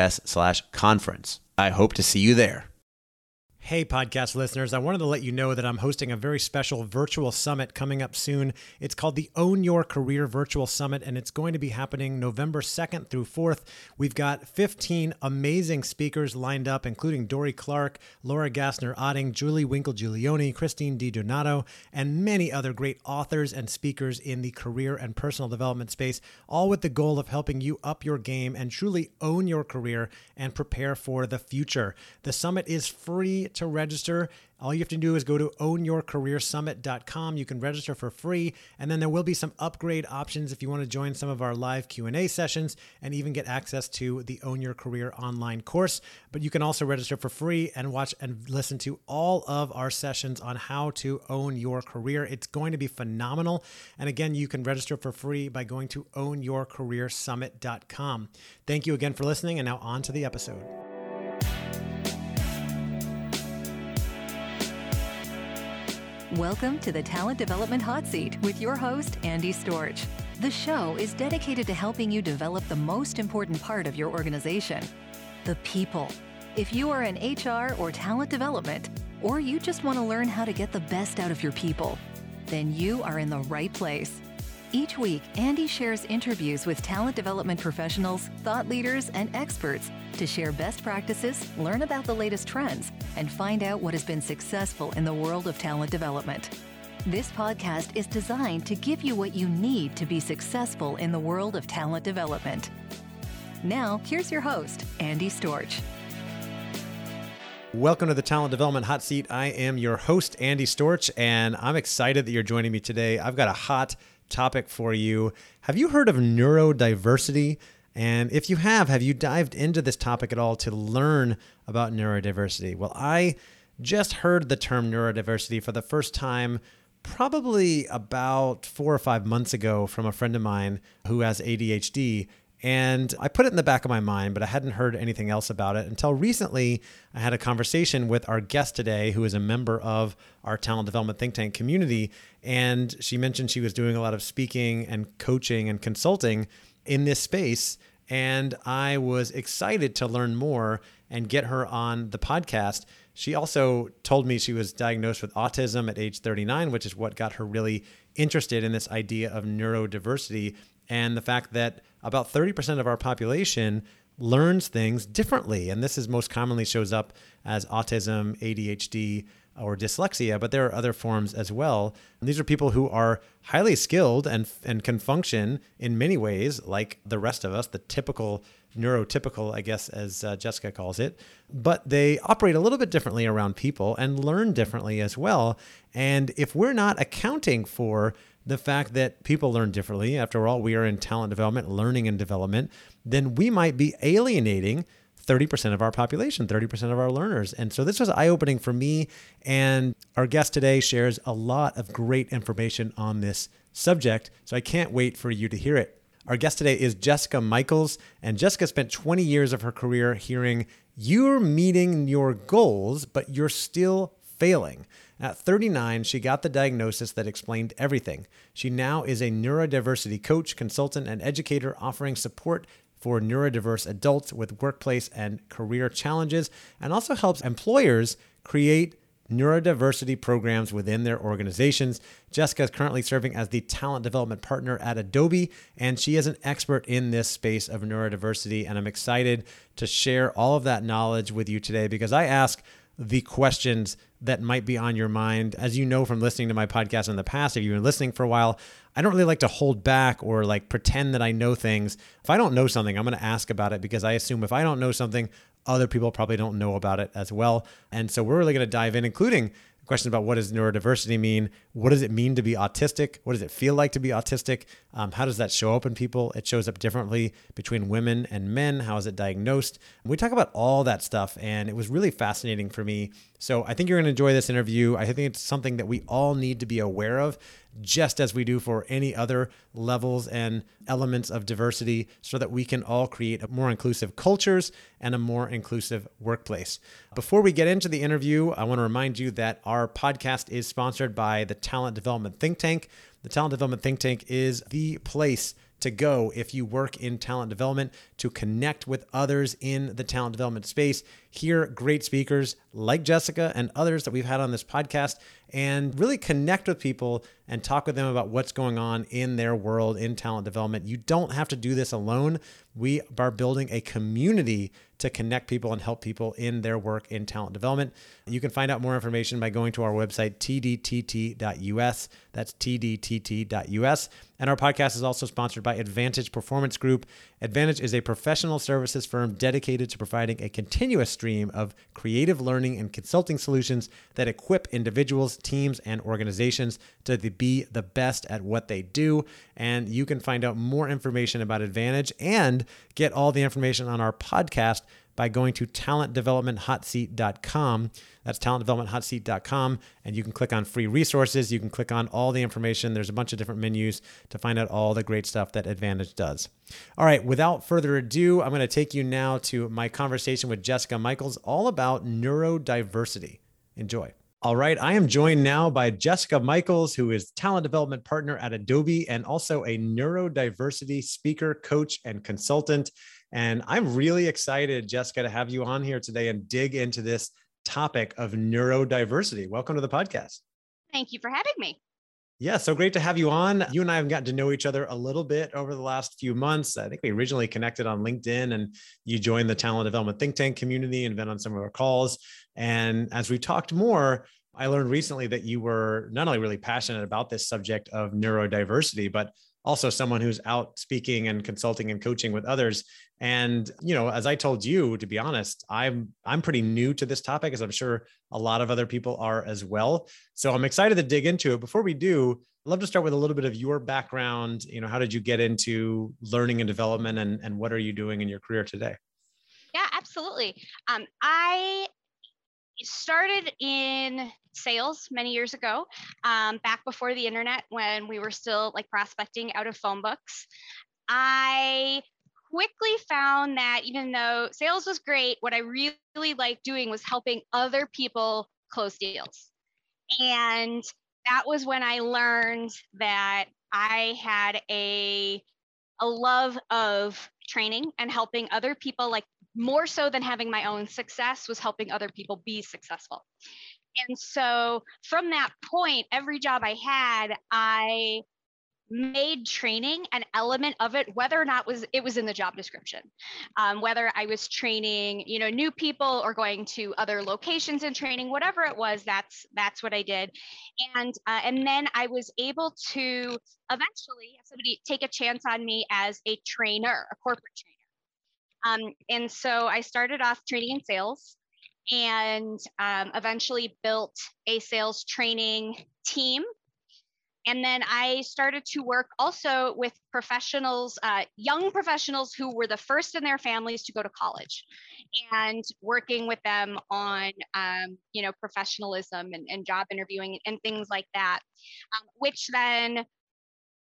us slash conference. I hope to see you there. Hey, podcast listeners, I wanted to let you know that I'm hosting a very special virtual summit coming up soon. It's called the Own Your Career Virtual Summit, and it's going to be happening November 2nd through 4th. We've got 15 amazing speakers lined up, including Dorie Clark, Laura Gassner Otting, Julie Winkle Giulioni, Christine DiDonato, and many other great authors and speakers in the career and personal development space, all with the goal of helping you up your game and truly own your career and prepare for the future. The summit is free to register. All you have to do is go to ownyourcareersummit.com. You can register for free, and then there will be some upgrade options if you want to join some of our live Q&A sessions and even get access to the Own Your Career online course. But you can also register for free and watch and listen to all of our sessions on how to own your career. It's going to be phenomenal. And again, you can register for free by going to ownyourcareersummit.com. Thank you again for listening, and now on to the episode. Welcome to the Talent Development Hot Seat with your host, Andy Storch. The show is dedicated to helping you develop the most important part of your organization the people. If you are in HR or talent development, or you just want to learn how to get the best out of your people, then you are in the right place. Each week, Andy shares interviews with talent development professionals, thought leaders, and experts to share best practices, learn about the latest trends, and find out what has been successful in the world of talent development. This podcast is designed to give you what you need to be successful in the world of talent development. Now, here's your host, Andy Storch. Welcome to the Talent Development Hot Seat. I am your host, Andy Storch, and I'm excited that you're joining me today. I've got a hot topic for you. Have you heard of neurodiversity? And if you have, have you dived into this topic at all to learn about neurodiversity? Well, I just heard the term neurodiversity for the first time probably about four or five months ago from a friend of mine who has ADHD. And I put it in the back of my mind, but I hadn't heard anything else about it until recently. I had a conversation with our guest today, who is a member of our talent development think tank community. And she mentioned she was doing a lot of speaking and coaching and consulting in this space. And I was excited to learn more and get her on the podcast. She also told me she was diagnosed with autism at age 39, which is what got her really interested in this idea of neurodiversity and the fact that about 30% of our population learns things differently. And this is most commonly shows up as autism, ADHD, or dyslexia, but there are other forms as well. And these are people who are highly skilled and and can function in many ways like the rest of us, the typical neurotypical, I guess, as uh, Jessica calls it. But they operate a little bit differently around people and learn differently as well. And if we're not accounting for the fact that people learn differently, after all, we are in talent development, learning and development, then we might be alienating 30% of our population, 30% of our learners. And so this was eye opening for me. And our guest today shares a lot of great information on this subject. So I can't wait for you to hear it. Our guest today is Jessica Michaels. And Jessica spent 20 years of her career hearing, You're meeting your goals, but you're still failing. At 39, she got the diagnosis that explained everything. She now is a neurodiversity coach, consultant, and educator offering support for neurodiverse adults with workplace and career challenges, and also helps employers create neurodiversity programs within their organizations. Jessica is currently serving as the talent development partner at Adobe, and she is an expert in this space of neurodiversity. And I'm excited to share all of that knowledge with you today because I ask the questions that might be on your mind. As you know from listening to my podcast in the past, if you've been listening for a while, I don't really like to hold back or like pretend that I know things. If I don't know something, I'm going to ask about it because I assume if I don't know something, other people probably don't know about it as well. And so we're really going to dive in, including questions about what does neurodiversity mean? What does it mean to be autistic? What does it feel like to be autistic? Um, how does that show up in people? It shows up differently between women and men. How is it diagnosed? We talk about all that stuff, and it was really fascinating for me. So I think you're going to enjoy this interview. I think it's something that we all need to be aware of just as we do for any other levels and elements of diversity, so that we can all create a more inclusive cultures and a more inclusive workplace. Before we get into the interview, I want to remind you that our podcast is sponsored by the Talent Development Think Tank. The Talent Development Think Tank is the place to go if you work in talent development to connect with others in the talent development space, hear great speakers like Jessica and others that we've had on this podcast, and really connect with people and talk with them about what's going on in their world in talent development. You don't have to do this alone. We are building a community to connect people and help people in their work in talent development. You can find out more information by going to our website, tdtt.us. That's tdtt.us. And our podcast is also sponsored by Advantage Performance Group. Advantage is a professional services firm dedicated to providing a continuous stream of creative learning and consulting solutions that equip individuals, teams, and organizations to be the best at what they do. And you can find out more information about Advantage and get all the information on our podcast by going to talentdevelopmenthotseat.com. That's talentdevelopmenthotseat.com. And you can click on free resources. You can click on all the information. There's a bunch of different menus to find out all the great stuff that Advantage does. All right, without further ado, I'm going to take you now to my conversation with Jessica Michaels all about neurodiversity. Enjoy. All right, I am joined now by Jessica Michaels, who is talent development partner at Adobe and also a neurodiversity speaker, coach, and consultant. And I'm really excited, Jessica, to have you on here today and dig into this topic of neurodiversity. Welcome to the podcast. Thank you for having me. Yeah, so great to have you on. You and I have gotten to know each other a little bit over the last few months. I think we originally connected on LinkedIn and you joined the talent development think tank community and been on some of our calls. And as we talked more, I learned recently that you were not only really passionate about this subject of neurodiversity, but also someone who's out speaking and consulting and coaching with others. And you know as i told you to be honest i'm i'm pretty new to this topic as i'm sure a lot of other people are as well. So i'm excited to dig into it. Before we do i'd love to start with a little bit of your background. You know how did you get into learning and development and, and what are you doing in your career today? Yeah absolutely. Um, i started in sales many years ago, um, back before the internet when we were still like prospecting out of phone books. I quickly found that even though sales was great, what I really liked doing was helping other people close deals. And that was when I learned that I had a a love of training and helping other people like more so than having my own success was helping other people be successful. And so from that point, every job I had, I made training an element of it whether or not was it was in the job description um, whether i was training you know new people or going to other locations and training whatever it was that's that's what i did and uh, and then i was able to eventually have somebody take a chance on me as a trainer a corporate trainer um, and so I started off training in sales and um, eventually built a sales training team. And then I started to work also with professionals, uh, young professionals who were the first in their families to go to college, and working with them on, um, you know, professionalism and, and, job interviewing and things like that, um, which then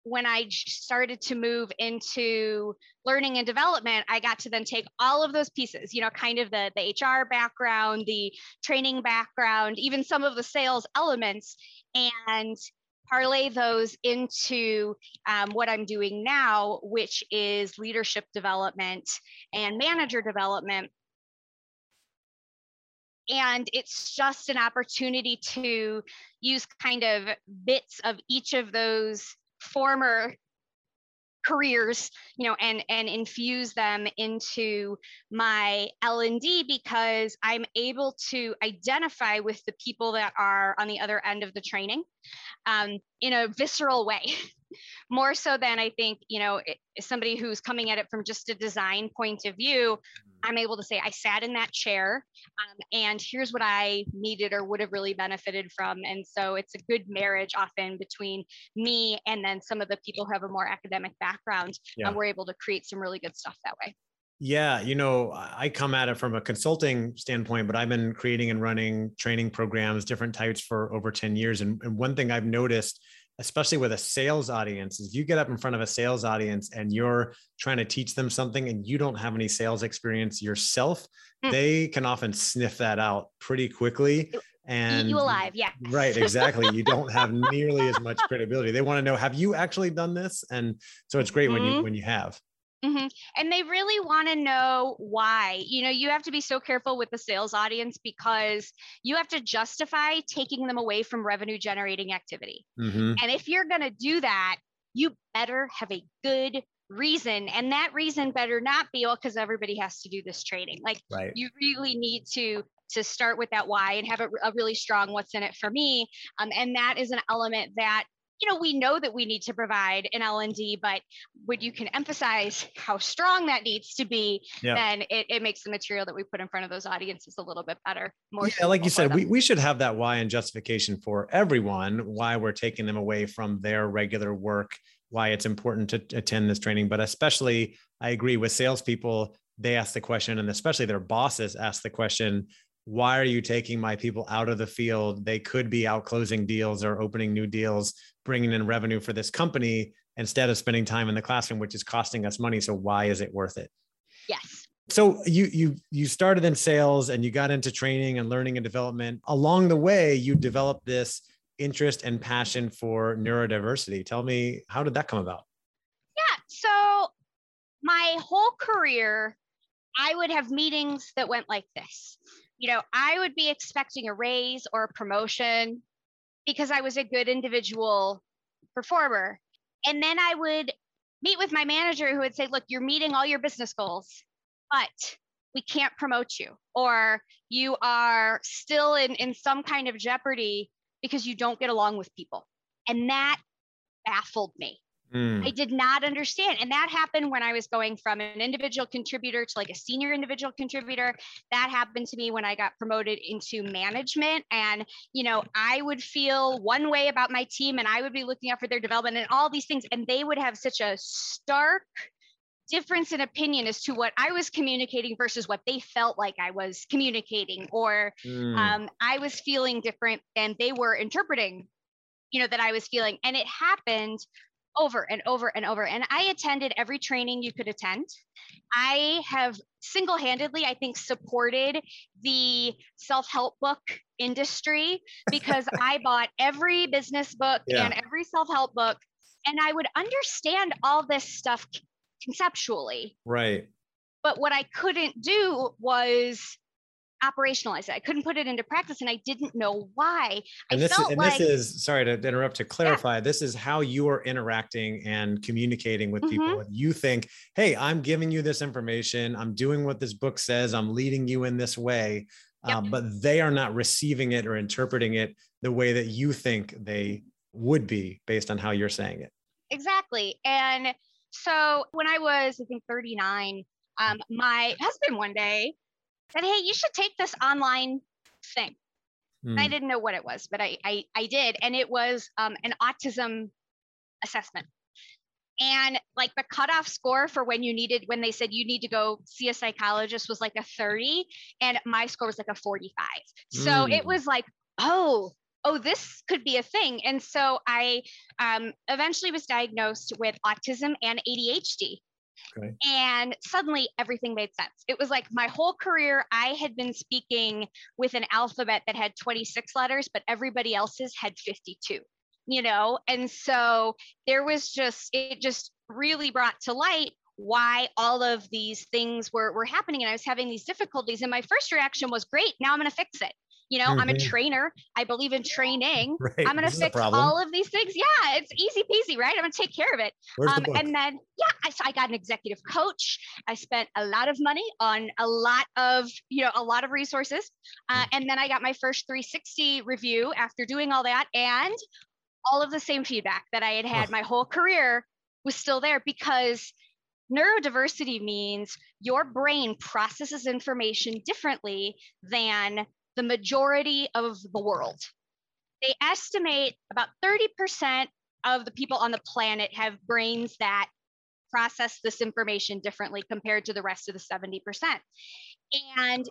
when I started to move into learning and development, I got to then take all of those pieces, you know, kind of the, the HR background, the training background, even some of the sales elements, and parlay those into um, what I'm doing now, which is leadership development and manager development. and it's just an opportunity to use kind of bits of each of those former careers you know and and infuse them into my l&d because i'm able to identify with the people that are on the other end of the training um, in a visceral way more so than i think you know it, somebody who's coming at it from just a design point of view I'm able to say I sat in that chair um, and here's what I needed or would have really benefited from. And so it's a good marriage often between me and then some of the people who have a more academic background. Yeah. And we're able to create some really good stuff that way. Yeah, you know, I come at it from a consulting standpoint, but I've been creating and running training programs, different types for over 10 years. And, and one thing I've noticed especially with a sales audience is you get up in front of a sales audience and you're trying to teach them something and you don't have any sales experience yourself mm. they can often sniff that out pretty quickly and you alive yeah right exactly you don't have nearly as much credibility they want to know have you actually done this and so it's great mm-hmm. when you when you have Mm-hmm. And they really want to know why. You know, you have to be so careful with the sales audience because you have to justify taking them away from revenue generating activity. Mm-hmm. And if you're going to do that, you better have a good reason. And that reason better not be, well, because everybody has to do this training. Like, right. you really need to to start with that why and have a, a, really strong what's in it for me um, and that is an element that you know we know that we need to provide an l&d but when you can emphasize how strong that needs to be yeah. then it, it makes the material that we put in front of those audiences a little bit better more yeah like you said we, we should have that why and justification for everyone why we're taking them away from their regular work why it's important to attend this training but especially i agree with salespeople they ask the question and especially their bosses ask the question why are you taking my people out of the field? They could be out closing deals or opening new deals, bringing in revenue for this company instead of spending time in the classroom, which is costing us money. So why is it worth it? Yes. So you you you started in sales and you got into training and learning and development. Along the way, you developed this interest and passion for neurodiversity. Tell me, how did that come about? Yeah. So my whole career, I would have meetings that went like this you know, I would be expecting a raise or a promotion because I was a good individual performer. And then I would meet with my manager who would say, look, you're meeting all your business goals, but we can't promote you, or you are still in, in some kind of jeopardy because you don't get along with people. And that baffled me. Mm. I did not understand. And that happened when I was going from an individual contributor to like a senior individual contributor. That happened to me when I got promoted into management. And, you know, I would feel one way about my team and I would be looking out for their development and all these things. And they would have such a stark difference in opinion as to what I was communicating versus what they felt like I was communicating, or mm. um, I was feeling different than they were interpreting, you know, that I was feeling. And it happened over and over and over. And I attended every training you could attend. I have single handedly, I think, supported the self help book industry because I bought every business book yeah. and every self help book, and I would understand all this stuff conceptually. Right. But what I couldn't do was operationalize it. I couldn't put it into practice and I didn't know why. And I this, is, and like, this is sorry to interrupt to clarify. Yeah. This is how you are interacting and communicating with people. Mm-hmm. You think, hey, I'm giving you this information. I'm doing what this book says. I'm leading you in this way. Yep. Uh, but they are not receiving it or interpreting it the way that you think they would be based on how you're saying it. Exactly. And so when I was, I think, 39, um, my husband one day said, Hey, you should take this online thing. Mm. I hmm. didn't know what it was, but I, I, I did. And it was um, an autism assessment. And like the cutoff score for when you needed, when they said you need to go see a psychologist was like a 30, and my score was like a 45. So mm. it was like, oh, oh, this could be a thing. And so I um, eventually was diagnosed with autism and ADHD. Okay. And suddenly everything made sense. It was like my whole career, I had been speaking with an alphabet that had 26 letters, but everybody else's had 52, you know? And so there was just, it just really brought to light why all of these things were, were happening and I was having these difficulties. And my first reaction was great, now I'm going to fix it. You know, mm-hmm. I'm a mm-hmm. trainer. I believe in training. Right. I'm going to fix all of these things. Yeah, it's easy peasy, right? I'm going to take care of it. Um, and then, yeah, I, so I got an executive coach. I spent a lot of money on a lot of, you know, a lot of resources. Uh, and then I got my first 360 review after doing all that. And all of the same feedback that I had had my whole career was still there because neurodiversity means your brain processes information differently than the majority of the world. They estimate about 30% of the people on the planet have brains that process this information differently compared to the rest of the 70%. And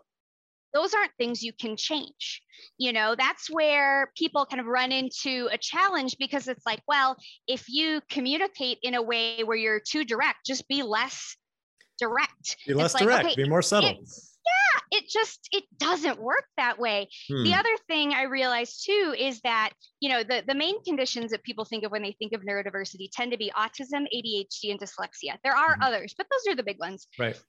those aren't things you can change. You know, that's where people kind of run into a challenge because it's like, well, if you communicate in a way where you're too direct, just be less direct. Be less like, direct, okay, be more subtle. yeah, it just it doesn't work that way. Hmm. The other thing I realized too is that, you know, the, the main conditions that people think of when they think of neurodiversity tend to be autism, ADHD, and dyslexia. There are hmm. others, but those are the big ones. Right.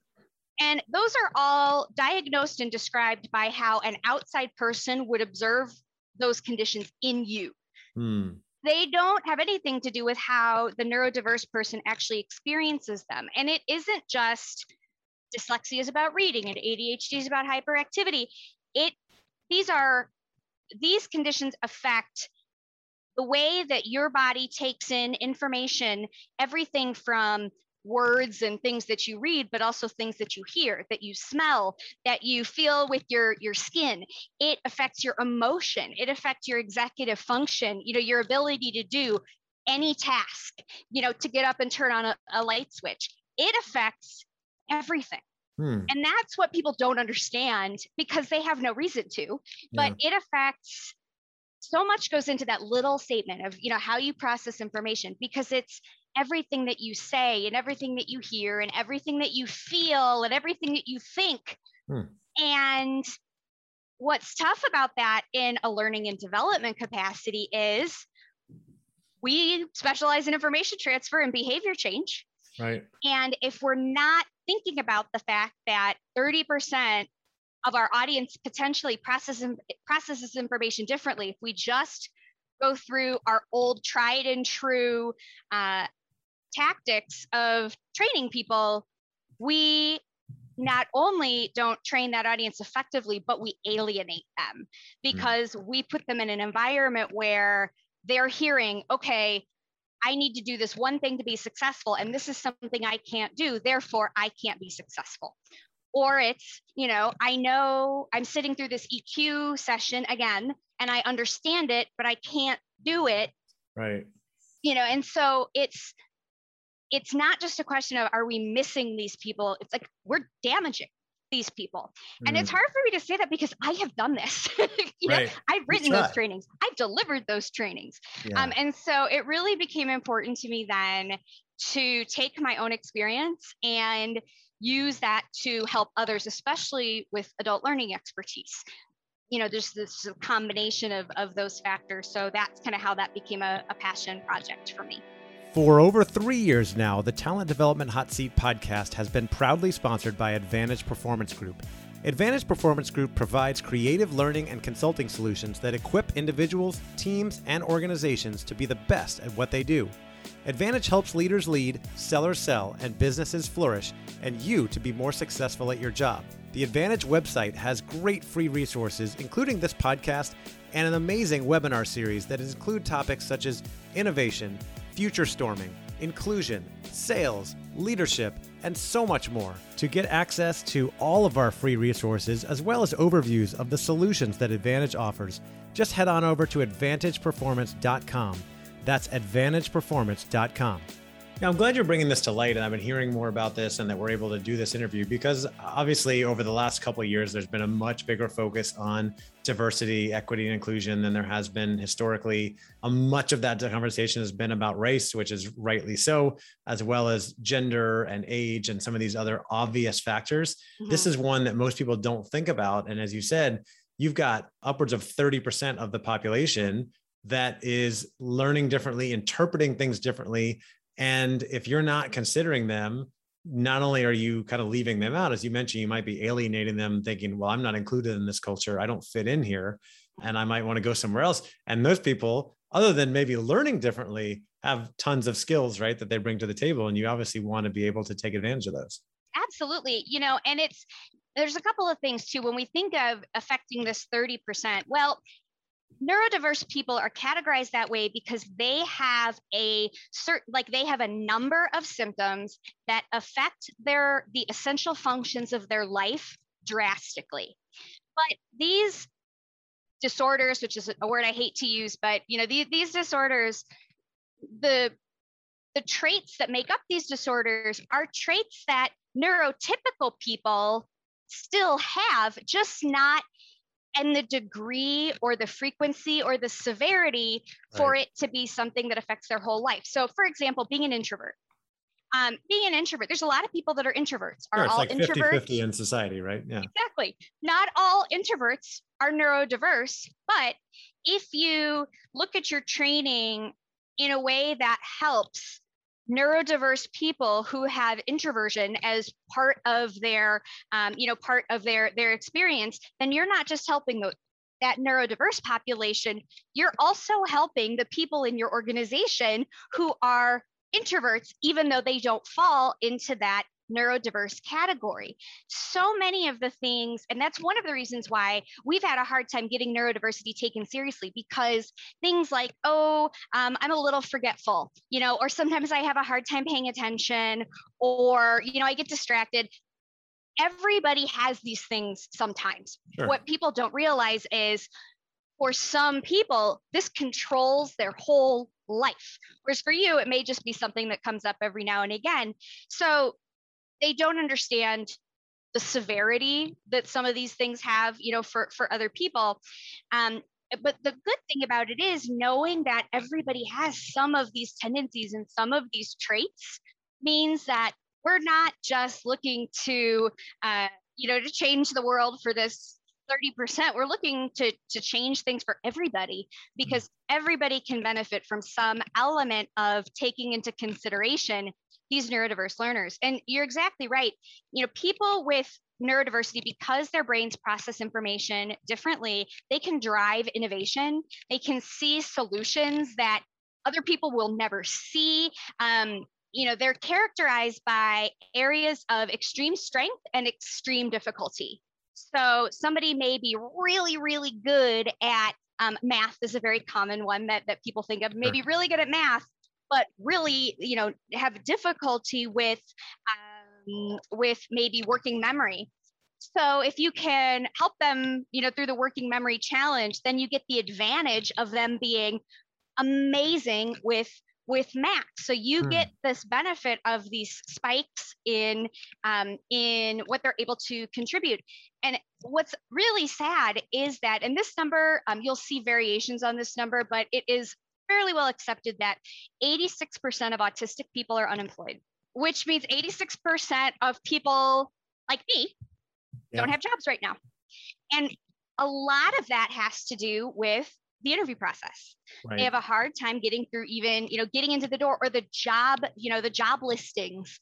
And those are all diagnosed and described by how an outside person would observe those conditions in you. Hmm. They don't have anything to do with how the neurodiverse person actually experiences them. And it isn't just dyslexia is about reading and ADHD is about hyperactivity. It these are these conditions affect the way that your body takes in information, everything from words and things that you read but also things that you hear that you smell that you feel with your your skin. It affects your emotion. It affects your executive function you know your ability to do any task you know to get up and turn on a, a light switch. It affects everything hmm. and that's what people don't understand because they have no reason to but yeah. it affects so much goes into that little statement of you know how you process information because it's everything that you say and everything that you hear and everything that you feel and everything that you think. Hmm. And what's tough about that in a learning and development capacity is we specialize in information transfer and behavior change. Right. And if we're not thinking about the fact that 30% of our audience potentially processes, processes information differently, if we just go through our old tried and true uh, tactics of training people, we not only don't train that audience effectively, but we alienate them because mm. we put them in an environment where they're hearing, okay, I need to do this one thing to be successful, and this is something I can't do, therefore I can't be successful. Or it's, you know, I know I'm sitting through this EQ session again, and I understand it, but I can't do it. Right. You know, and so it's it's not just a question of are we missing these people? It's like we're damaging these people. And mm. it's hard for me to say that because I have done this. you right. know, I've written those trainings, I've delivered those trainings. Yeah. Um, and so it really became important to me then to take my own experience and use that to help others, especially with adult learning expertise. You know, there's this combination of, of those factors. So that's kind of how that became a, a passion project for me. For over three years now, the Talent Development Hot Seat podcast has been proudly sponsored by Advantage Performance Group. Advantage Performance Group provides creative learning and consulting solutions that equip individuals, teams, and organizations to be the best at what they do. Advantage helps leaders lead, sellers sell, and businesses flourish, and you to be more successful at your job. The Advantage website has great free resources, including this podcast and an amazing webinar series that include topics such as innovation, future storming, inclusion, sales, leadership, and so much more. To get access to all of our free resources, as well as overviews of the solutions that Advantage offers, just head on over to AdvantagePerformance.com. That's AdvantagePerformance.com. Now, I'm glad you're bringing this to light, and I've been hearing more about this and that we're able to do this interview because obviously, over the last couple of years, there's been a much bigger focus on diversity, equity, and inclusion than there has been historically. Um, much of that conversation has been about race, which is rightly so, as well as gender and age and some of these other obvious factors. Mm-hmm. This is one that most people don't think about. And as you said, you've got upwards of 30% of the population that is learning differently, interpreting things differently, and if you're not considering them not only are you kind of leaving them out, as you mentioned, you might be alienating them, thinking, well, I'm not included in this culture. I don't fit in here and I might want to go somewhere else. And those people, other than maybe learning differently, have tons of skills, right, that they bring to the table. And you obviously want to be able to take advantage of those. Absolutely. You know, and it's, there's a couple of things too. When we think of affecting this 30%, well, neurodiverse people are categorized that way because they have a certain like they have a number of symptoms that affect their the essential functions of their life drastically. But these disorders which is a word i hate to use but you know these, these disorders the the traits that make up these disorders are traits that neurotypical people still have just not and the degree or the frequency or the severity for right. it to be something that affects their whole life. So, for example, being an introvert. Um, being an introvert, there's a lot of people that are introverts. Are sure, all like introverts 50 in society, right? Yeah. Exactly. Not all introverts are neurodiverse, but if you look at your training in a way that helps neurodiverse people who have introversion as part of their um, you know part of their their experience then you're not just helping the, that neurodiverse population you're also helping the people in your organization who are introverts even though they don't fall into that neurodiverse category. So many of the things, and that's one of the reasons why we've had a hard time getting neurodiversity taken seriously because things like, oh, um, I'm a little forgetful, you know, or sometimes I have a hard time paying attention, or, you know, I get distracted. Everybody has these things sometimes. Sure. What people don't realize is for some people, this controls their whole life. Whereas for you, it may just be something that comes up every now and again. So they don't understand the severity that some of these things have you know for for other people. Um, but the good thing about it is knowing that everybody has some of these tendencies and some of these traits means that we're not just looking to uh, you know to change the world for this 30% we're looking to to change things for everybody because everybody can benefit from some element of taking into consideration these neurodiverse learners. And you're exactly right. You know, people with neurodiversity, because their brains process information differently, they can drive innovation. They can see solutions that other people will never see. Um, you know, they're characterized by areas of extreme strength and extreme difficulty. So somebody may be really, really good at um, math is a very common one that, that people think of, maybe really good at math, but really, you know, have difficulty with um, with maybe working memory. So if you can help them, you know, through the working memory challenge, then you get the advantage of them being amazing with with math. So you hmm. get this benefit of these spikes in um, in what they're able to contribute. And what's really sad is that, and this number, um, you'll see variations on this number, but it is fairly well accepted that 86% of autistic people are unemployed, which means 86% of people like me yeah. don't have jobs right now. And a lot of that has to do with the interview process. Right. They have a hard time getting through even, you know, getting into the door or the job, you know, the job listings.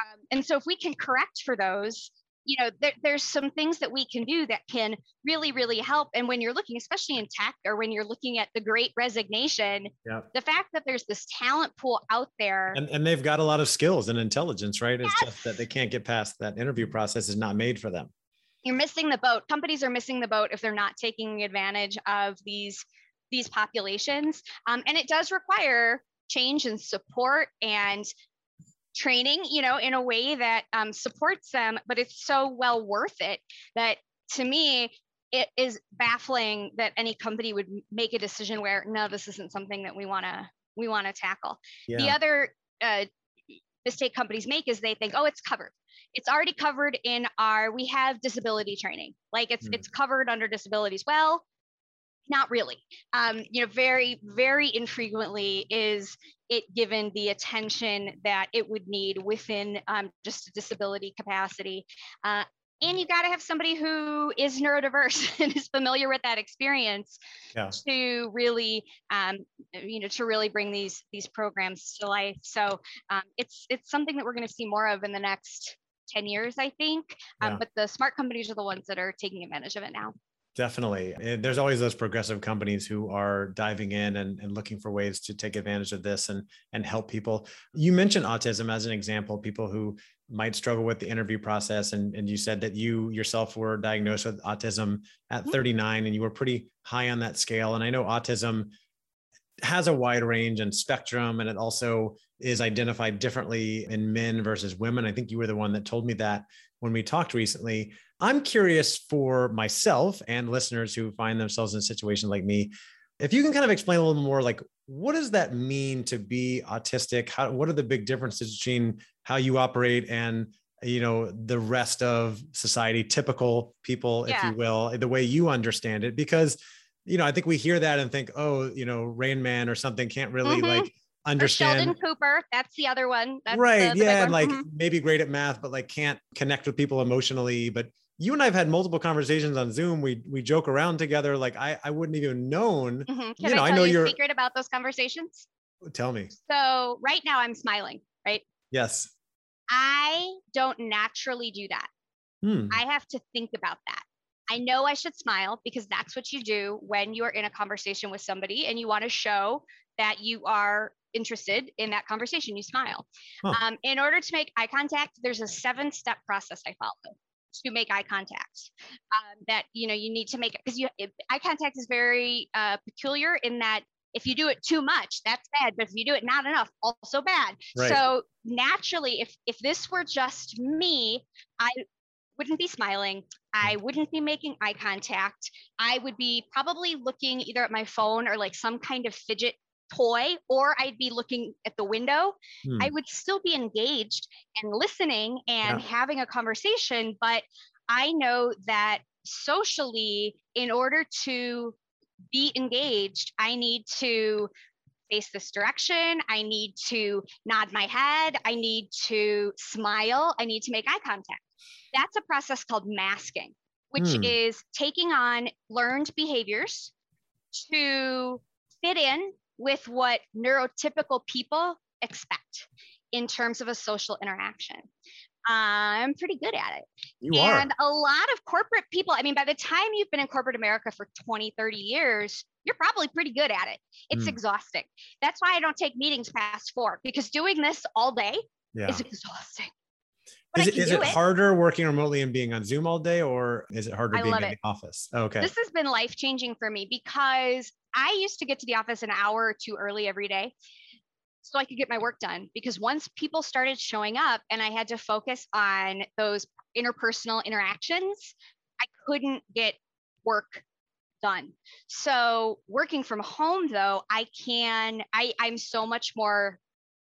Um, and so if we can correct for those, you know there, there's some things that we can do that can really really help. And when you're looking especially in tech or when you're looking at the great resignation yep. the fact that there's this talent pool out there and, and they've got a lot of skills and intelligence right? It's just that they can't get past that interview process is not made for them. You're missing the boat. Companies are missing the boat if they're not taking advantage of these these populations. Um, and it does require change and support and training, you know, in a way that um, supports them, but it's so well worth it that to me, it is baffling that any company would make a decision where no, this isn't something that we want to we want to tackle. Yeah. The other uh, mistake companies make is they think, oh, it's covered. It's already covered in our. We have disability training, like it's mm. it's covered under disabilities. Well, not really. Um, you know, very, very infrequently is it given the attention that it would need within um, just a disability capacity. Uh, and you got to have somebody who is neurodiverse and is familiar with that experience yeah. to really um, you know to really bring these these programs to life so um, it's it's something that we're going to see more of in the next 10 years i think um, yeah. but the smart companies are the ones that are taking advantage of it now Definitely. And there's always those progressive companies who are diving in and, and looking for ways to take advantage of this and, and help people. You mentioned autism as an example, people who might struggle with the interview process. And, and you said that you yourself were diagnosed with autism at mm-hmm. 39 and you were pretty high on that scale. And I know autism has a wide range and spectrum, and it also is identified differently in men versus women. I think you were the one that told me that when we talked recently. I'm curious for myself and listeners who find themselves in a situation like me, if you can kind of explain a little more, like what does that mean to be autistic? How, what are the big differences between how you operate and you know the rest of society, typical people, yeah. if you will, the way you understand it? Because you know, I think we hear that and think, oh, you know, Rain Man or something can't really mm-hmm. like understand. Or Sheldon Cooper, that's the other one. That's right. The, the yeah. And like mm-hmm. maybe great at math, but like can't connect with people emotionally. But you and I have had multiple conversations on Zoom. We we joke around together. Like I I wouldn't even known. Mm-hmm. you know, I, I know you are secret about those conversations. Tell me. So right now I'm smiling, right? Yes. I don't naturally do that. Hmm. I have to think about that. I know I should smile because that's what you do when you're in a conversation with somebody and you want to show that you are interested in that conversation. You smile. Huh. Um, in order to make eye contact, there's a seven step process I follow to make eye contact um, that you know you need to make it because you eye contact is very uh, peculiar in that if you do it too much that's bad but if you do it not enough also bad right. so naturally if if this were just me i wouldn't be smiling i wouldn't be making eye contact i would be probably looking either at my phone or like some kind of fidget toy or I'd be looking at the window, hmm. I would still be engaged and listening and yeah. having a conversation. But I know that socially, in order to be engaged, I need to face this direction. I need to nod my head. I need to smile. I need to make eye contact. That's a process called masking, which hmm. is taking on learned behaviors to fit in with what neurotypical people expect in terms of a social interaction. I'm pretty good at it. You and are. a lot of corporate people, I mean, by the time you've been in corporate America for 20, 30 years, you're probably pretty good at it. It's mm. exhausting. That's why I don't take meetings past four because doing this all day yeah. is exhausting. But is it, is it, it, harder working remotely and being on Zoom all day, or is it harder I being in it. the office? Okay. This has been life changing for me because I used to get to the office an hour or two early every day so I could get my work done. Because once people started showing up and I had to focus on those interpersonal interactions, I couldn't get work done. So working from home though, I can I I'm so much more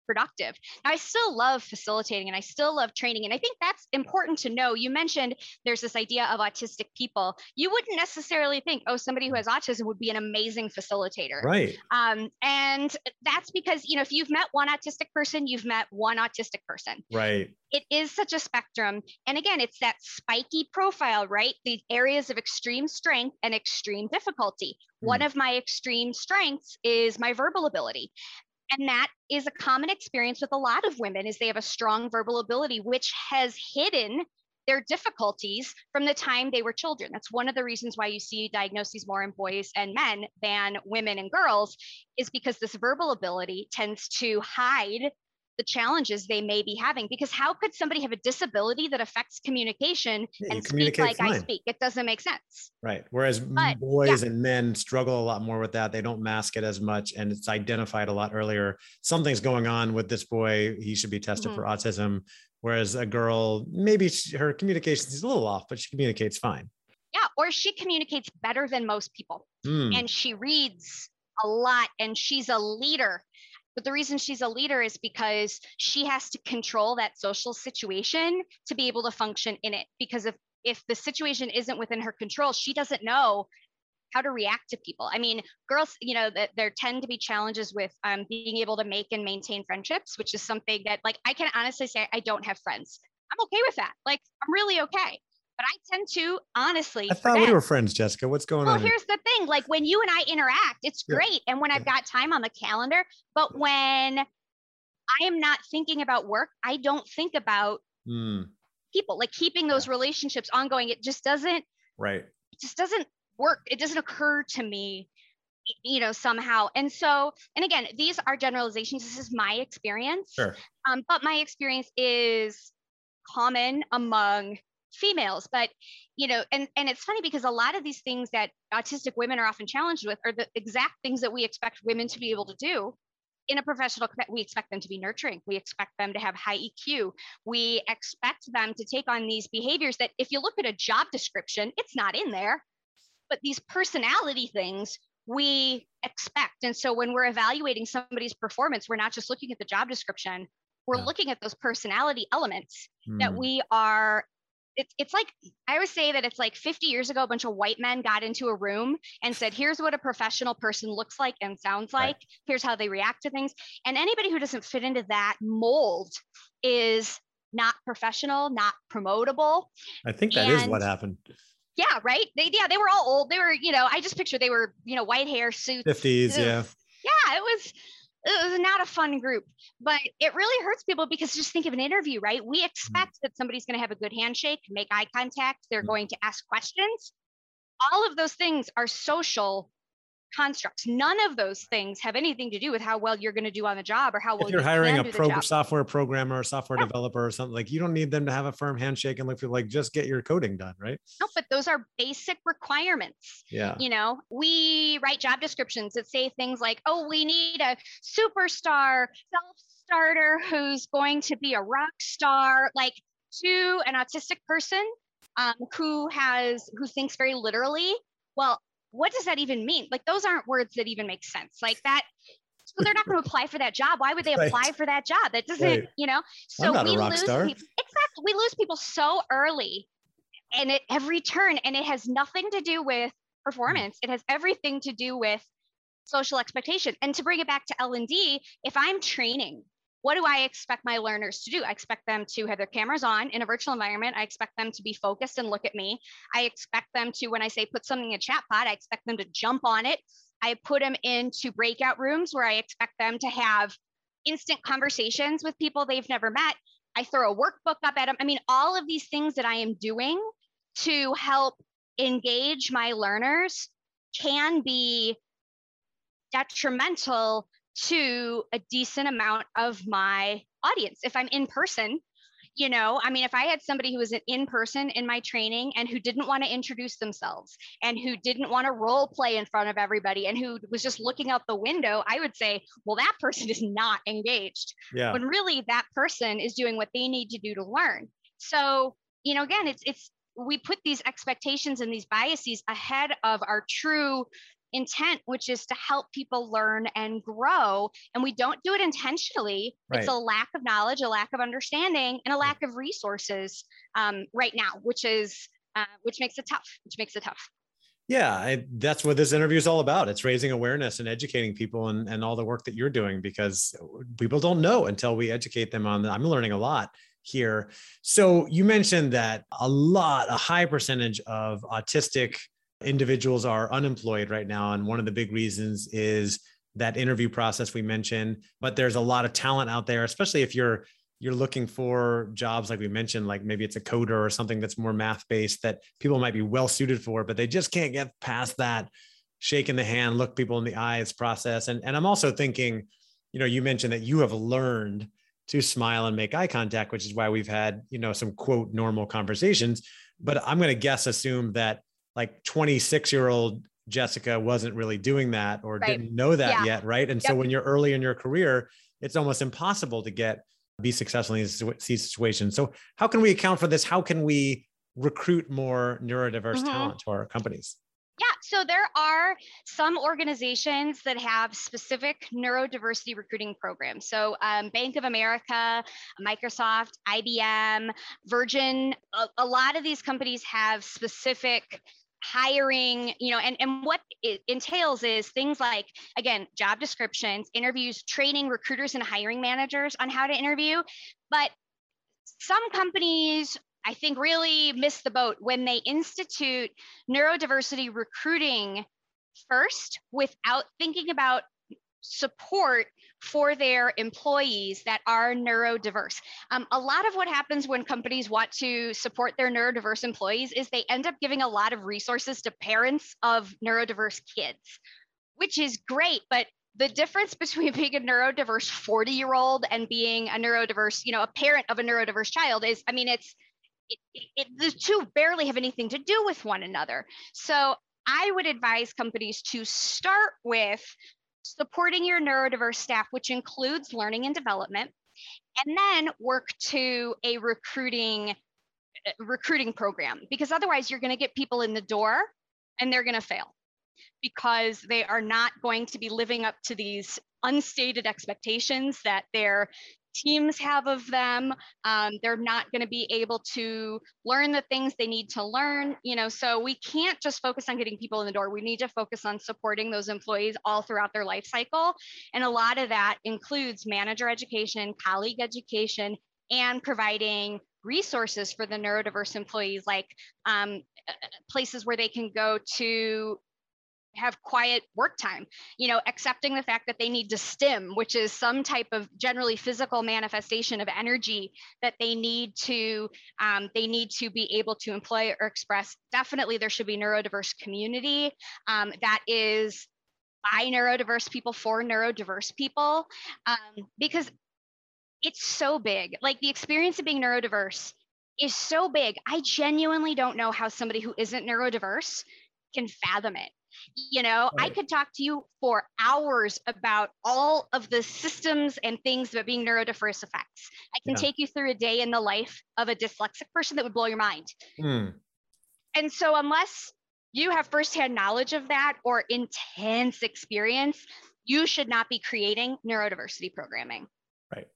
productive. Now, I still love facilitating and I still love training. And I think that's important to know. You mentioned there's this idea of autistic people. You wouldn't necessarily think, oh, somebody who has autism would be an amazing facilitator. Right. Um, and that's because, you know, if you've met one autistic person, you've met one autistic person. Right. It is such a spectrum. And again, it's that spiky profile, right? The areas of extreme strength and extreme difficulty. Mm. One of my extreme strengths is my verbal ability and that is a common experience with a lot of women is they have a strong verbal ability which has hidden their difficulties from the time they were children. That's one of the reasons why you see diagnoses more in boys and men than women and girls is because this verbal ability tends to hide the challenges they may be having because how could somebody have a disability that affects communication yeah, and speak like fine. I speak? It doesn't make sense. Right. Whereas but, boys yeah. and men struggle a lot more with that. They don't mask it as much and it's identified a lot earlier. Something's going on with this boy. He should be tested mm-hmm. for autism. Whereas a girl, maybe she, her communication is a little off, but she communicates fine. Yeah. Or she communicates better than most people. Mm. And she reads a lot and she's a leader but the reason she's a leader is because she has to control that social situation to be able to function in it. Because if if the situation isn't within her control, she doesn't know how to react to people. I mean, girls, you know, that there tend to be challenges with um, being able to make and maintain friendships, which is something that, like, I can honestly say I don't have friends. I'm okay with that. Like, I'm really okay. But I tend to honestly. I thought forget. we were friends, Jessica. What's going well, on? Well, here's the thing: like when you and I interact, it's Yeah. great, and when I've got time on the calendar. But when I am not thinking about work, I don't think about Hmm, people. Like keeping those relationships ongoing, it just doesn't. right. It just doesn't work. It doesn't occur to me, you know, somehow. And so, and again, these are generalizations. This is my experience. Sure. Um, but my experience is common among females but you know and and it's funny because a lot of these things that autistic women are often challenged with are the exact things that we expect women to be able to do in a professional we expect them to be nurturing. We expect them to have high eq we expect them to take on these behaviors that if you look at a job description it's not in there but these personality things we expect. And so when we're evaluating somebody's performance we're not just looking at the job description we're Yeah. looking at those personality elements that Hmm, we are it's, it's like i always say that it's like 50 years ago a bunch of white men got into a room and said here's what a professional person looks like and sounds Right. like. Here's how they react to things. And anybody who doesn't fit into that mold is not professional not promotable. I think that is what happened. yeah right? They yeah they were all old. They were you know i just picture they were you know white hair suits. 50s, yeah. yeah it was it was not a fun group but it really hurts people because just think of an interview right? We expect that somebody's going to have a good handshake make eye contact they're Mm. going to ask questions. All of those things are social constructs none of those things have anything to do with how well you're going to do on the job or how well If you're you hiring a pro- software programmer or software Yeah. developer or something, like you don't need them to have a firm handshake and look for like just get your coding done, right? no but those are basic requirements Yeah. you know we write job descriptions that say things like oh we need a superstar self-starter who's going to be a rock star like to an autistic person um, who has who thinks very literally well what does that even mean? Like those aren't words that even make sense. Like that so they're not going to apply for that job. Why would they Right. apply for that job? That doesn't Right. you know? So we lose star. people exactly we lose people so early and at every turn and it has nothing to do with performance. It has everything to do with social expectation. And to bring it back to l&d if i'm training what do i expect my learners to do? I expect them to have their cameras on in a virtual environment. I expect them to be focused and look at me. I expect them to when i say put something in a chat pod i expect them to jump on it. I put them into breakout rooms where i expect them to have instant conversations with people they've never met. I throw a workbook up at them. I mean, all of these things that I am doing to help engage my learners can be detrimental to a decent amount of my audience. If I'm in person, you know, I mean, if I had somebody who was an in person in my training and who didn't want to introduce themselves and who didn't want to role play in front of everybody and who was just looking out the window, I would say, well, that person is not engaged Yeah. when really that person is doing what they need to do to learn. So, you know, again, it's it's we put these expectations and these biases ahead of our true intent, which is to help people learn and grow. And we don't do it intentionally. It's a lack of knowledge, a lack of understanding, and a lack of resources um, right now, which is uh, which makes it tough. Which makes it tough. Yeah, I, that's what this interview is all about. It's raising awareness and educating people and, and all the work that you're doing because people don't know until we educate them on that. I'm learning a lot here. So you mentioned that a lot, a high percentage of autistic individuals are unemployed right now. And one of the big reasons is that interview process we mentioned, but there's a lot of talent out there, especially if you're you're looking for jobs like we mentioned like maybe it's a coder or something that's more math based that people might be well suited for but they just can't get past that shaking the hand look people in the eyes process and, and i'm also thinking you know you mentioned that you have learned to smile and make eye contact which is why we've had you know some quote normal conversations but i'm going to guess assume that like 26 year old jessica wasn't really doing that or Right. didn't know that Yeah. yet right and so when you're early in your career it's almost impossible to get be successful in these these situations. So, how can we account for this? How can we recruit more neurodiverse Mhm. talent to our companies? Yeah, so there are some organizations that have specific neurodiversity recruiting programs. So, um, Bank of America, Microsoft, IBM, Virgin, a, a lot of these companies have specific hiring, you know, and, and what it entails is things like, again, job descriptions, interviews, training recruiters and hiring managers on how to interview. But some companies, I think really miss the boat when they institute neurodiversity recruiting first without thinking about support for their employees that are neurodiverse. Um, a lot of what happens when companies want to support their neurodiverse employees is they end up giving a lot of resources to parents of neurodiverse kids, which is great, but the difference between being a neurodiverse 40 year old and being a neurodiverse, you know, a parent of a neurodiverse child is, I mean, it's, it, it, the two barely have anything to do with one another. So I would advise companies to start with supporting your neurodiverse staff, which includes learning and development, and then work to a recruiting uh, recruiting program because otherwise you're going to get people in the door and they're going to fail because they are not going to be living up to these unstated expectations that their teams have of them. Um, they're not going to be able to learn the things they need to learn. You know, so we can't just focus on getting people in the door. We need to focus on supporting those employees all throughout their life cycle. And a lot of that includes manager education, colleague education, and providing resources for the neurodiverse employees like um, places where they can go to have quiet work time you know accepting the fact that they need to stim which is some type of generally physical manifestation of energy that they need to um, they need to be able to employ or express. Definitely there should be neurodiverse community. Um, that is by neurodiverse people for neurodiverse people um, because it's so big. Like the experience of being neurodiverse is so big. I genuinely don't know how somebody who isn't neurodiverse can fathom it you know right. i could talk to you for hours about all of the systems and things that being neurodiverse affects i can yeah. take you through a day in the life of a dyslexic person that would blow your mind mm. and so unless you have firsthand knowledge of that or intense experience you should not be creating neurodiversity programming right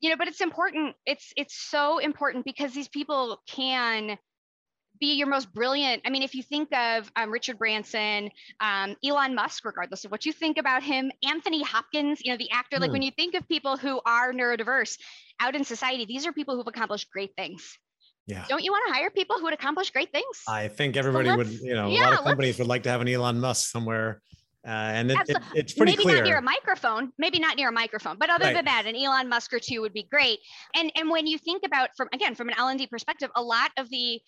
you know but it's important it's it's so important because these people can be your most brilliant. I mean, if you think of um, Richard Branson, um, Elon Musk, regardless of what you think about him, Anthony Hopkins, you know, the actor, like when hmm. you think of people who are neurodiverse out in society, these are people who've accomplished great things. Yeah. Don't you want to hire people who would accomplish great things? I think everybody would, you know, yeah, a lot of companies would like to have an Elon Musk somewhere. Uh, and it, it, it's pretty maybe clear. not near a microphone, maybe not near a microphone, but other right. than that, an Elon Musk or two would be great. And and when you think about from again from an L and D perspective, a lot of the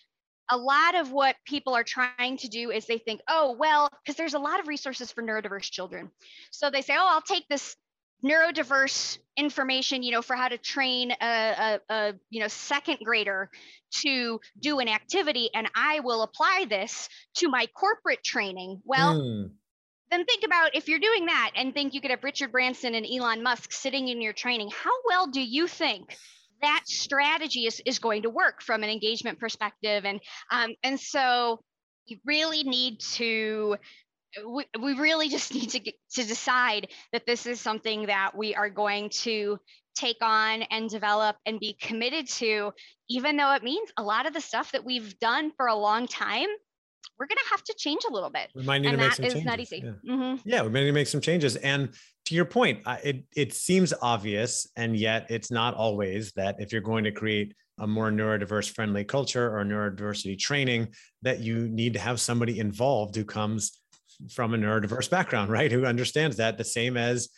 a lot of what people are trying to do is they think, oh, well, because there's a lot of resources for neurodiverse children. So they say, oh, I'll take this neurodiverse information, you know, for how to train a, a, a, you know second grader to do an activity, and I will apply this to my corporate training. Well. Mm. Then think about if you're doing that and think you could have Richard Branson and Elon Musk sitting in your training, how well do you think that strategy is, is going to work from an engagement perspective. And, um, and so you really need to we, we really just need to get to decide that this is something that we are going to take on and develop and be committed to even though it means a lot of the stuff that we've done for a long time we're going to have to change a little bit. We might need and to make some changes. not easy. Yeah. Mm-hmm. yeah, we might need to make some changes. And to your point, it it seems obvious, and yet it's not always that if you're going to create a more neurodiverse friendly culture or neurodiversity training, that you need to have somebody involved who comes from a neurodiverse background, right? Who understands that the same as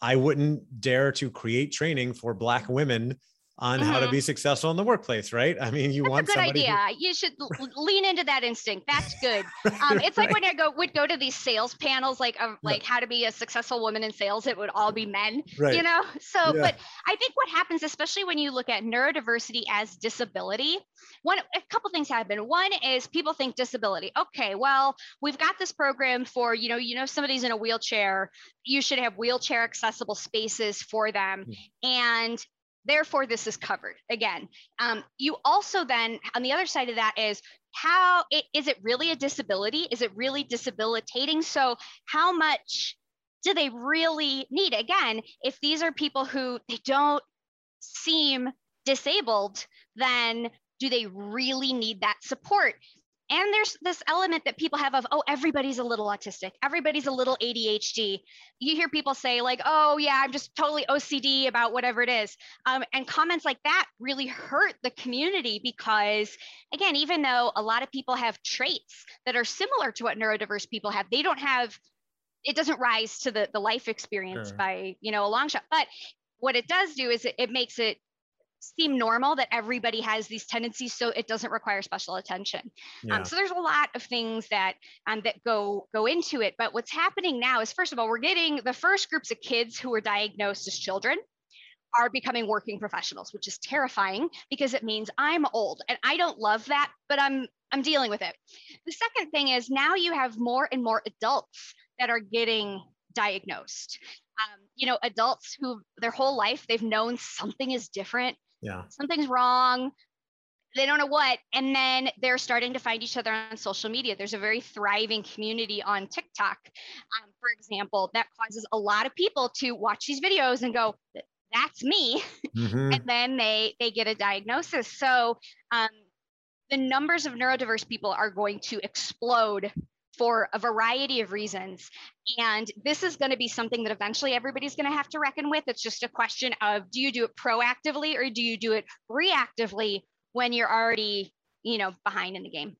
I wouldn't dare to create training for Black women on mm-hmm. how to mm-hmm. be successful in the workplace, right? I mean, you That's want a good idea. Who... You should lean into that instinct. That's good. Um, it's like right. when I go would go to these sales panels, like of like how to be a successful woman in sales. It would all be men, right. you know. So, yeah. but I think what happens, especially when you look at neurodiversity as disability, one a couple things happen. One is people think disability. Okay, well, we've got this program for you know, you know, somebody's in a wheelchair. You should have wheelchair accessible spaces for them, mm-hmm. and therefore this is covered again. Um, you also then on the other side of that is how it, is it really a disability? Is it really disabilitating so how much do they really need? Again if these are people who they don't seem disabled then do they really need that support and there's this element that people have of, oh, everybody's a little autistic, everybody's a little ADHD. You hear people say, like, oh, yeah, I'm just totally OCD about whatever it is. Um, and comments like that really hurt the community because, again, even though a lot of people have traits that are similar to what neurodiverse people have, they don't have it doesn't rise to the the life experience sure. by you know a long shot but what it does do is it, it makes it seem normal that everybody has these tendencies so it doesn't require special attention. Um, yeah. um, so there's a lot of things that um, that go go into it but what's happening now is first of all we're getting the first groups of kids who were diagnosed as children are becoming working professionals which is terrifying because it means i'm old and i don't love that but i'm i'm dealing with it. The second thing is now you have more and more adults that are getting diagnosed. Um, you know adults who their whole life they've known something is different yeah. Something's wrong. They don't know what. And then they're starting to find each other on social media. There's a very thriving community on tiktok. Um, for example that causes a lot of people to watch these videos and go that's me. Mm-hmm. and then they they get a diagnosis. So um, the numbers of neurodiverse people are going to explode for a variety of reasons. And this is going to be something that eventually everybody's going to have to reckon with. It's just a question of do you do it proactively or do you do it reactively when you're already, you know, behind in the game?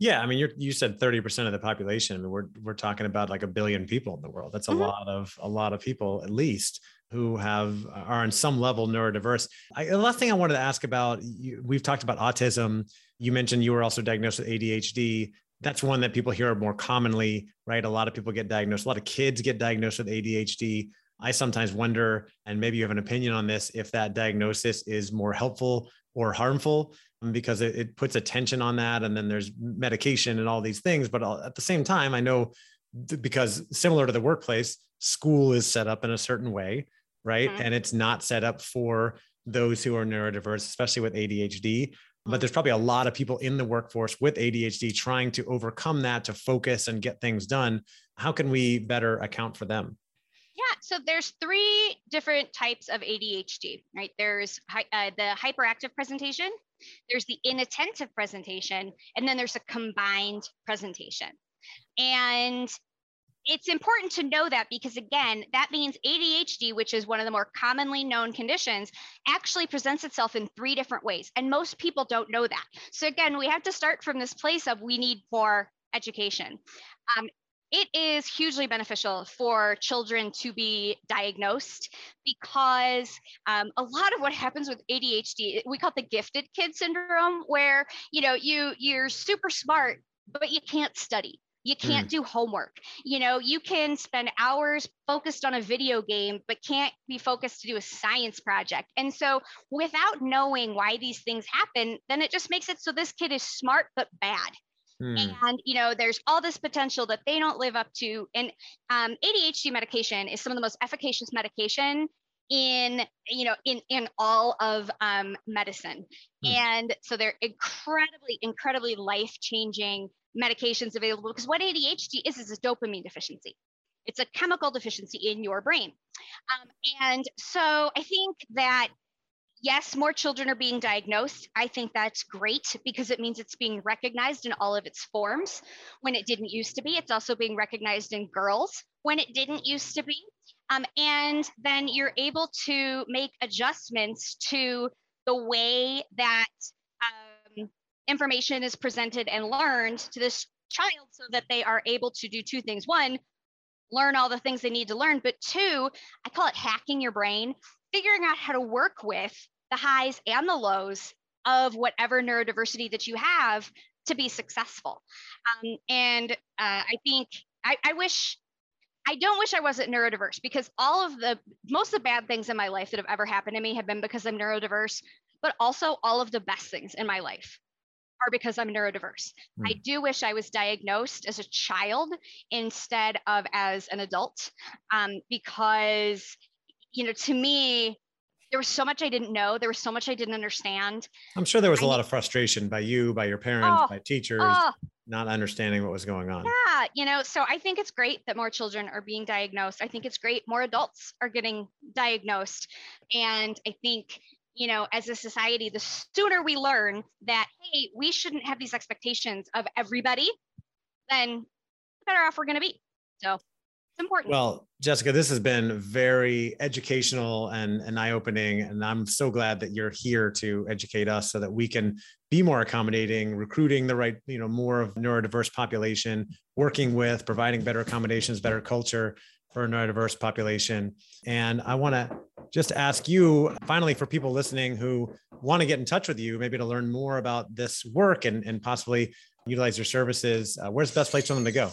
Yeah, I mean, you you said thirty percent of the population. I mean, we're we're talking about like a billion people in the world. That's a mm-hmm. lot of a lot of people, at least, who have are on some level neurodiverse. I, the last thing I wanted to ask about, you, we've talked about autism. You mentioned you were also diagnosed with ADHD that's one that people hear more commonly, right? A lot of people get diagnosed. A lot of kids get diagnosed with ADHD. I sometimes wonder, and maybe you have an opinion on this, if that diagnosis is more helpful or harmful um, because it, it puts attention on that. And then there's medication and all these things. But at the same time, I know because similar to the workplace, school is set up in a certain way, right? Mm-hmm. And it's not set up for those who are neurodiverse, especially with ADHD but there's probably a lot of people in the workforce with ADHD trying to overcome that to focus and get things done. How can we better account for them? Yeah, so there's three different types of ADHD, right? There's uh, the hyperactive presentation, there's the inattentive presentation, and then there's a combined presentation. And it's important to know that because again that means adhd which is one of the more commonly known conditions actually presents itself in three different ways and most people don't know that. So again we have to start from this place of we need more education. Um, it is hugely beneficial for children to be diagnosed because um, a lot of what happens with adhd we call it the gifted kid syndrome where you know you you're super smart but you can't study you can't mm. do homework. You know, you can spend hours focused on a video game, but can't be focused to do a science project. And so, without knowing why these things happen, then it just makes it so this kid is smart but bad. Mm. And you know, there's all this potential that they don't live up to. And um, ADHD medication is some of the most efficacious medication in you know in in all of um, medicine. Mm. And so they're incredibly, incredibly life changing medications available because what ADHD is is a dopamine deficiency. It's a chemical deficiency in your brain. Um, and so I think that yes, more children are being diagnosed. I think that's great because it means it's being recognized in all of its forms when it didn't used to be. It's also being recognized in girls when it didn't used to be. Um, and then you're able to make adjustments to the way that information is presented and learned to this child so that they are able to do two things. One, learn all the things they need to learn, but two, I call it hacking your brain, figuring out how to work with the highs and the lows of whatever neurodiversity that you have to be successful. Um, and uh, I think I, I wish I don't wish I wasn't neurodiverse because all of the most of the bad things in my life that have ever happened to me have been because I'm neurodiverse, but also all of the best things in my life are because I'm neurodiverse. Mm. I do wish I was diagnosed as a child instead of as an adult um, because, you know, to me, there was so much I didn't know. There was so much I didn't understand. I'm sure there was a lot of frustration by you, by your parents, oh, by teachers, oh, not understanding what was going on. Yeah, you know, so I think it's great that more children are being diagnosed. I think it's great more adults are getting diagnosed. And I think you know, as a society, the sooner we learn that, hey, we shouldn't have these expectations of everybody, then the better off we're going to be. So it's important. Well, Jessica, this has been very educational and, and eye opening. And I'm so glad that you're here to educate us so that we can be more accommodating, recruiting the right, you know, more of neurodiverse population, working with, providing better accommodations, better culture for a neurodiverse population. And I want to just ask you finally for people listening who want to get in touch with you, maybe to learn more about this work and, and possibly utilize your services, uh, where's the best place for them to go?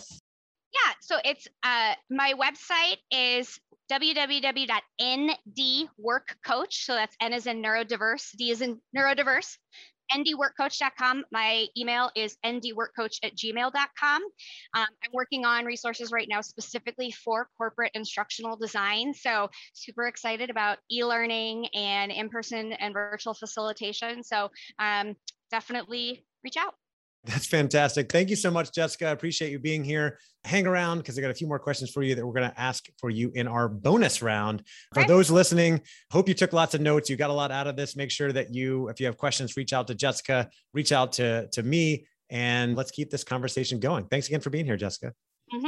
Yeah, so it's uh, my website is www.ndworkcoach. So that's N is in neurodiverse, D is in neurodiverse, ndworkcoach.com. My email is ndworkcoach at gmail.com. Um, I'm working on resources right now specifically for corporate instructional design. So, super excited about e learning and in person and virtual facilitation. So, um, definitely reach out. That's fantastic. Thank you so much, Jessica. I appreciate you being here. Hang around because I got a few more questions for you that we're going to ask for you in our bonus round. For okay. those listening, hope you took lots of notes. You got a lot out of this. Make sure that you, if you have questions, reach out to Jessica, reach out to, to me, and let's keep this conversation going. Thanks again for being here, Jessica. Mm-hmm.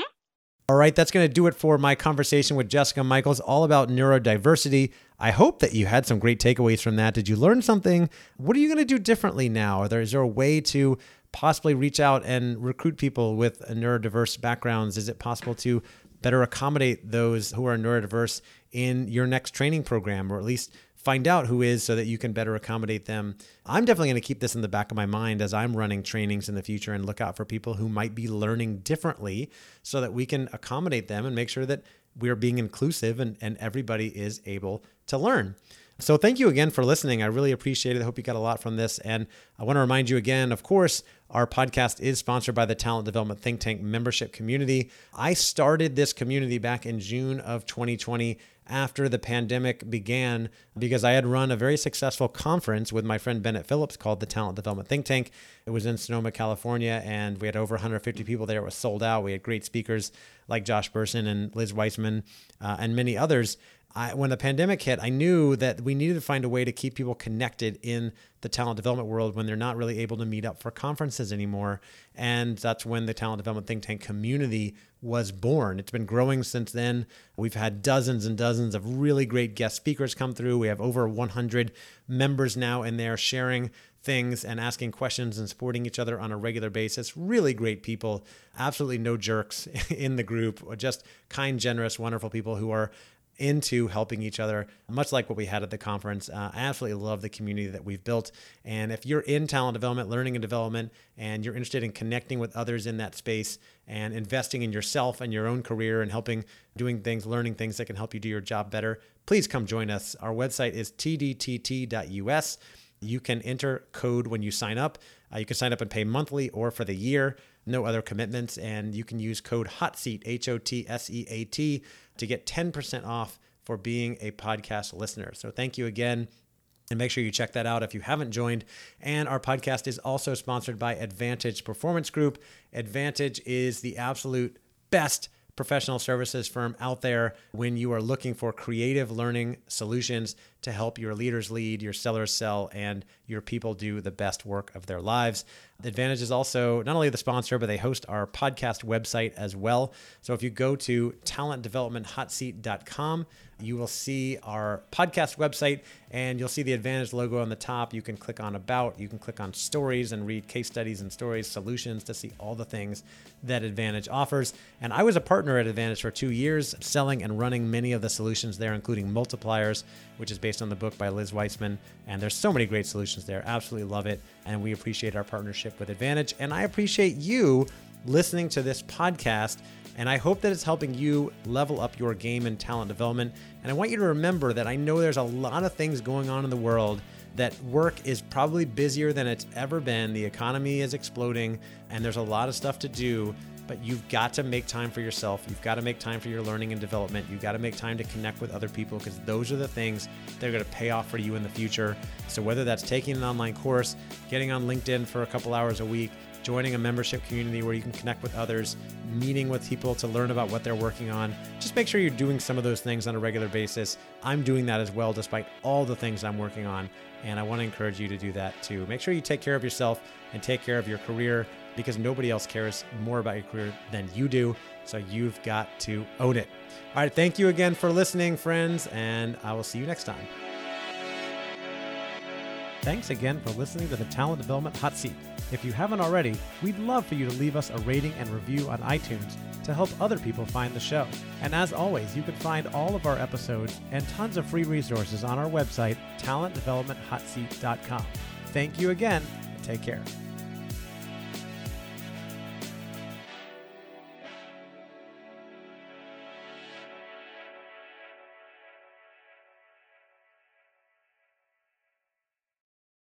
All right, that's going to do it for my conversation with Jessica Michaels, all about neurodiversity. I hope that you had some great takeaways from that. Did you learn something? What are you going to do differently now? Are there, is there a way to possibly reach out and recruit people with neurodiverse backgrounds? Is it possible to better accommodate those who are neurodiverse in your next training program, or at least find out who is so that you can better accommodate them? I'm definitely going to keep this in the back of my mind as I'm running trainings in the future and look out for people who might be learning differently so that we can accommodate them and make sure that we're being inclusive and, and everybody is able to learn. So thank you again for listening. I really appreciate it. I hope you got a lot from this. And I want to remind you again, of course, our podcast is sponsored by the Talent Development Think Tank membership community. I started this community back in June of 2020 after the pandemic began because I had run a very successful conference with my friend Bennett Phillips called the Talent Development Think Tank. It was in Sonoma, California, and we had over 150 people there. It was sold out. We had great speakers like Josh Bersin and Liz Wiseman uh, and many others. I, when the pandemic hit, I knew that we needed to find a way to keep people connected in the talent development world when they're not really able to meet up for conferences anymore. And that's when the talent development think tank community was born. It's been growing since then. We've had dozens and dozens of really great guest speakers come through. We have over 100 members now in there sharing things and asking questions and supporting each other on a regular basis. Really great people, absolutely no jerks in the group, just kind, generous, wonderful people who are into helping each other, much like what we had at the conference. Uh, I absolutely love the community that we've built. And if you're in talent development, learning and development, and you're interested in connecting with others in that space and investing in yourself and your own career and helping doing things, learning things that can help you do your job better, please come join us. Our website is tdtt.us. You can enter code when you sign up. Uh, you can sign up and pay monthly or for the year, no other commitments. And you can use code HOTSEAT, H O T S E A T, to get 10% off for being a podcast listener. So thank you again. And make sure you check that out if you haven't joined. And our podcast is also sponsored by Advantage Performance Group. Advantage is the absolute best professional services firm out there when you are looking for creative learning solutions to help your leaders lead, your sellers sell, and your people do the best work of their lives. Advantage is also not only the sponsor, but they host our podcast website as well. So if you go to talentdevelopmenthotseat.com, you will see our podcast website and you'll see the Advantage logo on the top. You can click on About, you can click on Stories and read case studies and stories, solutions to see all the things that Advantage offers. And I was a partner at Advantage for two years, selling and running many of the solutions there, including multipliers, which is based on the book by Liz Wiseman. And there's so many great solutions there. Absolutely love it. And we appreciate our partnership with Advantage. And I appreciate you listening to this podcast and I hope that it's helping you level up your game and talent development. And I want you to remember that I know there's a lot of things going on in the world that work is probably busier than it's ever been. The economy is exploding and there's a lot of stuff to do, but you've got to make time for yourself. You've got to make time for your learning and development. You've got to make time to connect with other people because those are the things that are going to pay off for you in the future. So, whether that's taking an online course, getting on LinkedIn for a couple hours a week, joining a membership community where you can connect with others, meeting with people to learn about what they're working on. Just make sure you're doing some of those things on a regular basis. I'm doing that as well, despite all the things I'm working on. And I want to encourage you to do that too. Make sure you take care of yourself and take care of your career because nobody else cares more about your career than you do. So you've got to own it. All right. Thank you again for listening, friends, and I will see you next time. Thanks again for listening to the Talent Development Hot Seat. If you haven't already, we'd love for you to leave us a rating and review on iTunes to help other people find the show. And as always, you can find all of our episodes and tons of free resources on our website, talentdevelopmenthotseat.com. Thank you again, take care.